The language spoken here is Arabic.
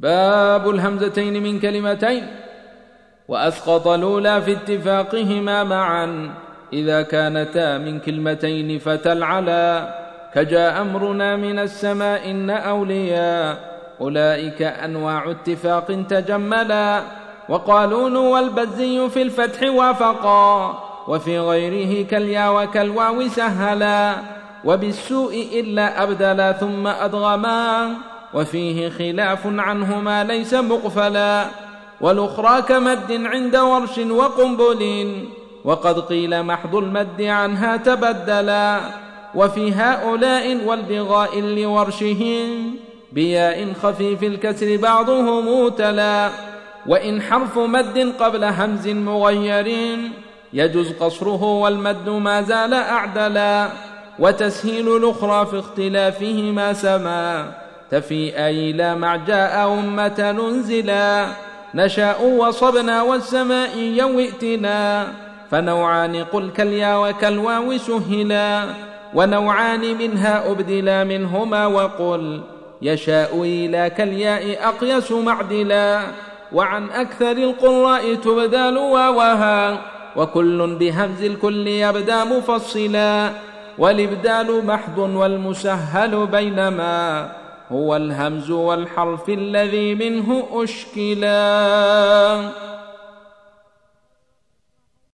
باب الهمزتين من كلمتين. وأسقط الاولى في اتفاقهما معا. إذا كانتا من كلمتين فتلعلا. كجاء أمرنا من السماء إن اولياء أولئك أنواع اتفاق تجملا. وقالون والبزي في الفتح وافقا. وفي غيره كاليا وكالواو سهلا. وبالسوء إلا أبدلا ثم أدغما. وفيه خلاف عنهما ليس مغفلا والأخرى كمد عند ورش وقنبل وقد قيل محض المد عنها تبدلا. وفي هؤلاء والبغاء لورشهم بياء خفيف الكسر بعضهم تلا. وإن حرف مد قبل همز مغير يجوز قصره والمد ما زال أعدلا. وتسهيل الأخرى في اختلافهما سما. تفي أيلا مع جاء أمة ننزلا. نشاء وصبنا والسماء يوئتنا فنوعان قل كاليا وكالواو سهلا. ونوعان منها أبدلا منهما وقل يشاء إلى كالياء أقيس معدلا. وعن أكثر القراء تبدل واوها. وكل بهمز الكل يبدأ مفصلا. والإبدال محض والمسهل بينما. هو الهمز والحرف الذي منه أشكلا.